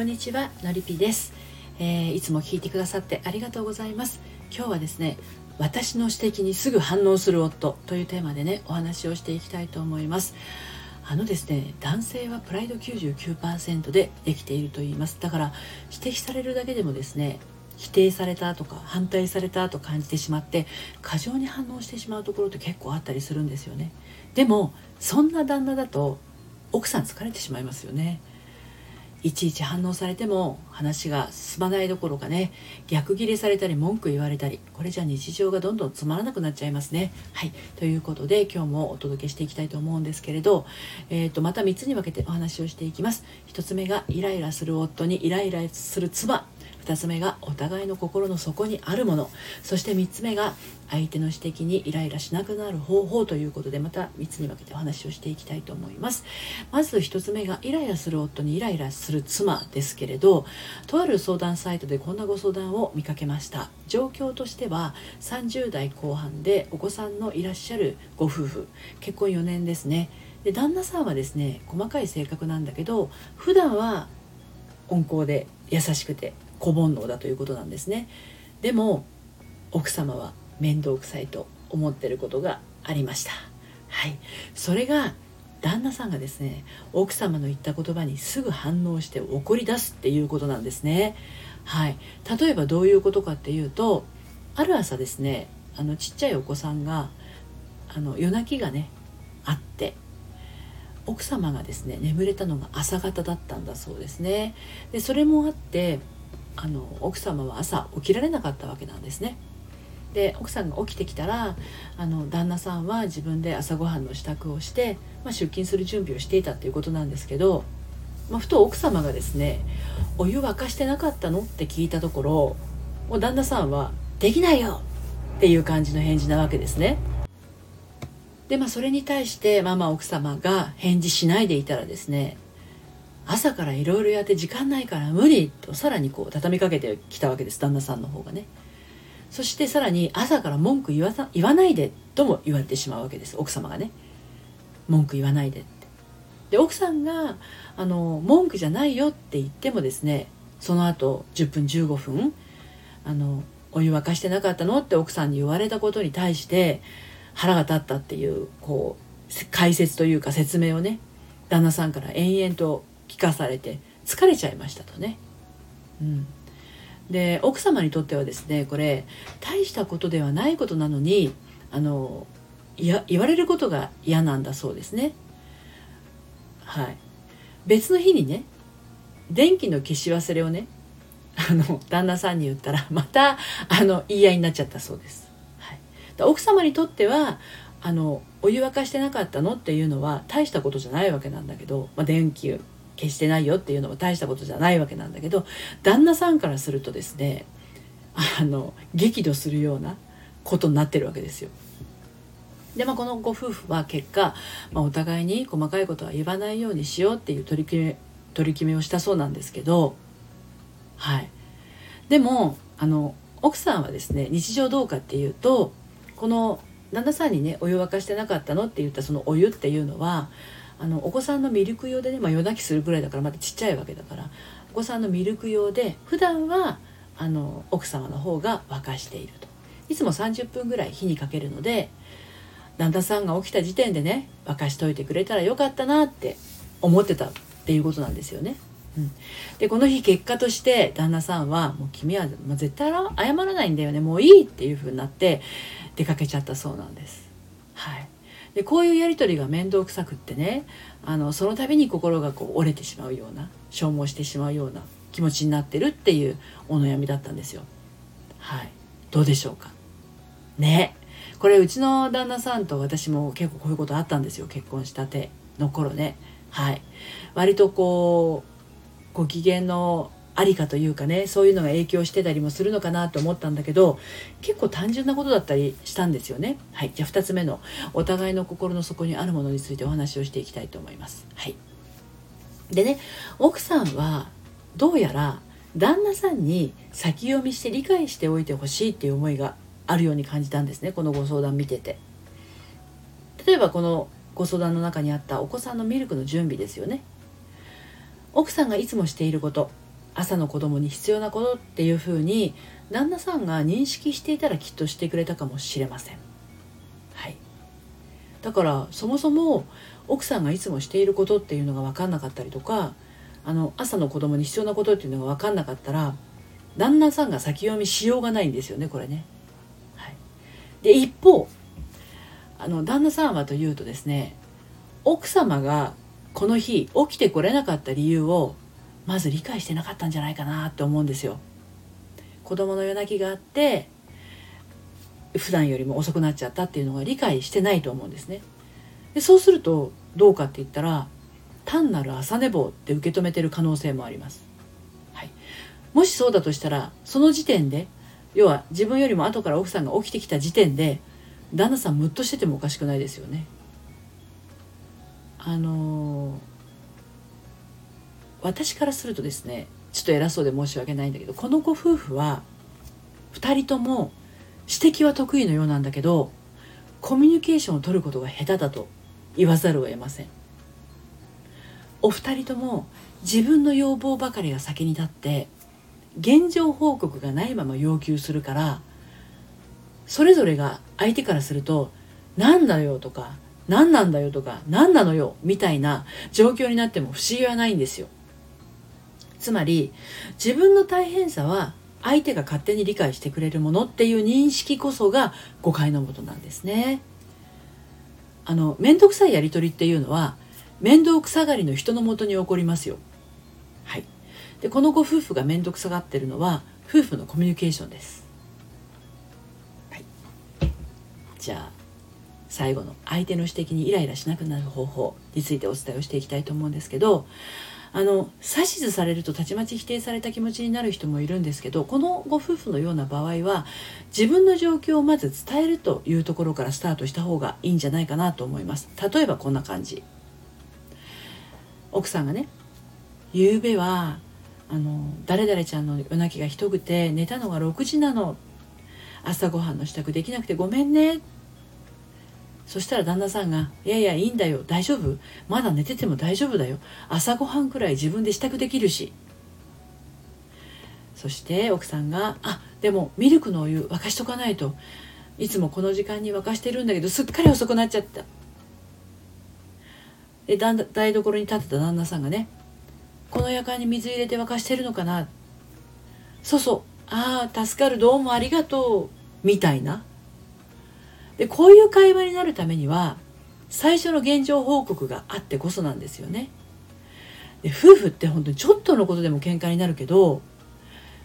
こんにちはのりぴです、えー、いつも聞いてくださってありがとうございます。今日はですね私の指摘にすぐ反応する夫というテーマでねお話をしていきたいと思います。あのですね男性はプライド99%でできていると言います。だから指摘されるだけでもですね否定されたとか反対されたと感じてしまって過剰に反応してしまうところって結構あったりするんですよね。でもそんな旦那だと奥さん疲れてしまいますよね。いちいち反応されても話が進まないどころかね逆ギレされたり文句言われたりこれじゃ日常がどんどんつまらなくなっちゃいますね。はいということで今日もお届けしていきたいと思うんですけれど、えーと、また3つに分けてお話をしていきます。1つ目がイライラする夫にイライラする妻2つ目がお互いの心の底にあるもの。そして3つ目が相手の指摘にイライラしなくなる方法ということでまた3つに分けてお話をしていきたいと思います。まず1つ目がイライラする夫にイライラする妻ですけれどとある相談サイトでこんなご相談を見かけました。状況としては30代後半でお子さんのいらっしゃるご夫婦結婚4年ですね。で旦那さんはですね細かい性格なんだけど普段は温厚で優しくて小煩悩だということなんですね。でも奥様は面倒くさいと思ってることがありました。はい。それが旦那さんがですね奥様の言った言葉にすぐ反応して怒り出すっていうことなんですね。はい。例えばどういうことかっていうとある朝ですねあのちっちゃいお子さんがあの夜泣きがねあって奥様がですね眠れたのが朝方だったんだそうですね。でそれもあってあの奥様は朝起きられなかったわけなんですね。で奥さんが起きてきたらあの旦那さんは自分で朝ごはんの支度をして、まあ、出勤する準備をしていたということなんですけど、まあ、ふと奥様がですね「お湯沸かしてなかったの?」って聞いたところもう旦那さんは「できないよ!」っていう感じの返事なわけですね。でまあそれに対してママ奥様が返事しないでいたらですね朝からいろいろやって時間ないから無理とさらにこう畳みかけてきたわけです旦那さんの方がね。そしてさらに朝から文句言わ言わないでとも言われてしまうわけです奥様がね。文句言わないでって。で奥さんがあの文句じゃないよって言ってもですねその後10分15分あのお湯沸かしてなかったのって奥さんに言われたことに対して腹が立ったっていうこう解説というか説明をね旦那さんから延々と聞かされて疲れちゃいましたとね。うん、で奥様にとってはですねこれ大したことではないことなのにあのや言われることが嫌なんだそうですね。はい、別の日にね電気の消し忘れをねあの旦那さんに言ったらまたあの言い合いになっちゃったそうです。はい、奥様にとってはあのお湯沸かしてなかったのっていうのは大したことじゃないわけなんだけど、まあ、電気決してないよっていうのも大したことじゃないわけなんだけど旦那さんからするとですねあの激怒するようなことになってるわけですよ。でまあ、このご夫婦は結果、まあ、お互いに細かいことは言わないようにしようっていう取り決め取り決めをしたそうなんですけどはいでもあの奥さんはですね日常どうかっていうとこの旦那さんにねお湯沸かしてなかったのって言ったそのお湯っていうのはあのお子さんのミルク用でね、まあ、夜泣きするぐらいだからまだちっちゃいわけだからお子さんのミルク用で普段はあの奥様の方が沸かしているといつも30分ぐらい火にかけるので旦那さんが起きた時点でね沸かしといてくれたらよかったなって思ってたっていうことなんですよね。うん、でこの日結果として旦那さんは「もう君はもう絶対謝らないんだよねもういい」っていうふうになって出かけちゃったそうなんです。はいでこういうやり取りが面倒くさくってねあのその度に心がこう折れてしまうような消耗してしまうような気持ちになってるっていうお悩みだったんですよ。はい。どうでしょうか？ね。これうちの旦那さんと私も結構こういうことあったんですよ。結婚したての頃ね。はい。割とこうご機嫌のありかというかねそういうのが影響してたりもするのかなと思ったんだけど結構単純なことだったりしたんですよね。はい。じゃあ2つ目のお互いの心の底にあるものについてお話をしていきたいと思います。はい。でね奥さんはどうやら旦那さんに先読みして理解しておいてほしいっていう思いがあるように感じたんですね。このご相談見てて。例えばこのご相談の中にあったお子さんのミルクの準備ですよね。奥さんがいつもしていること。朝の子供に必要なことっていうふうに旦那さんが認識していたらきっとしてくれたかもしれません。はい、だからそもそも奥さんがいつもしていることっていうのが分かんなかったりとかあの朝の子供に必要なことっていうのが分かんなかったら旦那さんが先読みしようがないんですよねこれね。はい、で一方あの旦那さんはというとですね奥様がこの日起きてこれなかった理由をまず理解してなかったんじゃないかなって思うんですよ。子供の夜泣きがあって普段よりも遅くなっちゃったっていうのが理解してないと思うんですね。でそうするとどうかって言ったら単なる朝寝坊って受け止めてる可能性もあります。はい、もしそうだとしたらその時点で要は自分よりも後から奥さんが起きてきた時点で旦那さんムッとしててもおかしくないですよね。あのー、私からするとですねちょっと偉そうで申し訳ないんだけどこのご夫婦は2人とも指摘は得意のようなんだけどコミュニケーションを取ることが下手だと言わざるを得ませんお二人とも自分の要望ばかりが先に立って現状報告がないまま要求するからそれぞれが相手からすると「何だよ」とか「何なんだよ」とか「何なのよ」みたいな状況になっても不思議はないんですよ。つまり自分の大変さは相手が勝手に理解してくれるものっていう認識こそが誤解のもとなんですね。あの面倒くさいやり取りっていうのは面倒くさがりの人のもとに起こりますよ。はい。でこのご夫婦が面倒くさがってるのは夫婦のコミュニケーションです。はい。じゃあ最後の相手の指摘にイライラしなくなる方法についてお伝えをしていきたいと思うんですけどあの指図されるとたちまち否定された気持ちになる人もいるんですけどこのご夫婦のような場合は自分の状況をまず伝えるというところからスタートした方がいいんじゃないかなと思います。例えばこんな感じ。奥さんがね「ゆうべはあの誰々ちゃんの夜泣きがひどくて寝たのが6時なの。朝ごはんの支度できなくてごめんね」そしたら旦那さんが「いやいやいいんだよ大丈夫？まだ寝てても大丈夫だよ。朝ごはんくらい自分で支度できるし」そして奥さんが「あでもミルクのお湯沸かしとかないと。いつもこの時間に沸かしてるんだけどすっかり遅くなっちゃった」で台所に立ってた旦那さんがね「このやかんに水入れて沸かしてるのかな?」そうそう。ああ助かる。どうもありがとう。みたいな。でこういう会話になるためには最初の現状報告があってこそなんですよね。で夫婦って本当にちょっとのことでも喧嘩になるけど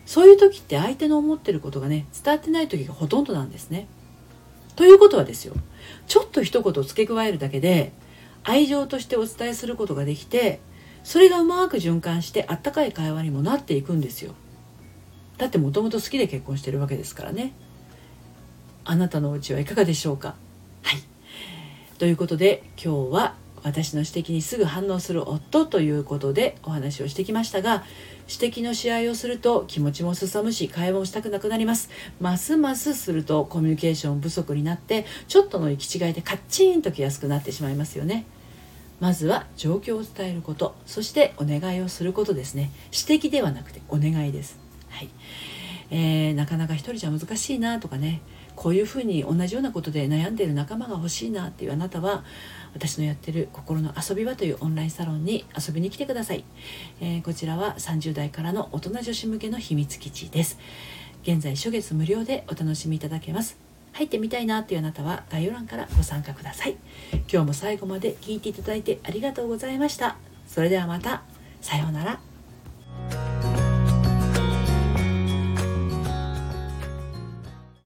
そういう時って相手の思ってることがね伝わってない時がほとんどなんですね。ということはですよちょっと一言付け加えるだけで愛情としてお伝えすることができてそれがうまく循環してあったかい会話にもなっていくんですよ。だってもともと好きで結婚してるわけですからね。あなたのお家はいかがでしょうか？はい。ということで今日は私の指摘にすぐ反応する夫ということでお話をしてきましたが指摘の試合をすると気持ちもすさむし会話をしたくなくなります。ますますするとコミュニケーション不足になってちょっとの行き違いでカッチンと来やすくなってしまいますよね。まずは状況を伝えることそしてお願いをすることですね。指摘ではなくてお願いです。はい、えー、なかなか一人じゃ難しいなとかねこういうふうに同じようなことで悩んでいる仲間が欲しいなっていうあなたは私のやってる心の遊び場というオンラインサロンに遊びに来てください、えー、こちらは30代からの大人女子向けの秘密基地です。現在初月無料でお楽しみいただけます。入ってみたいなというあなたは概要欄からご参加ください。今日も最後まで聞いていただいてありがとうございました。それではまた。さようなら。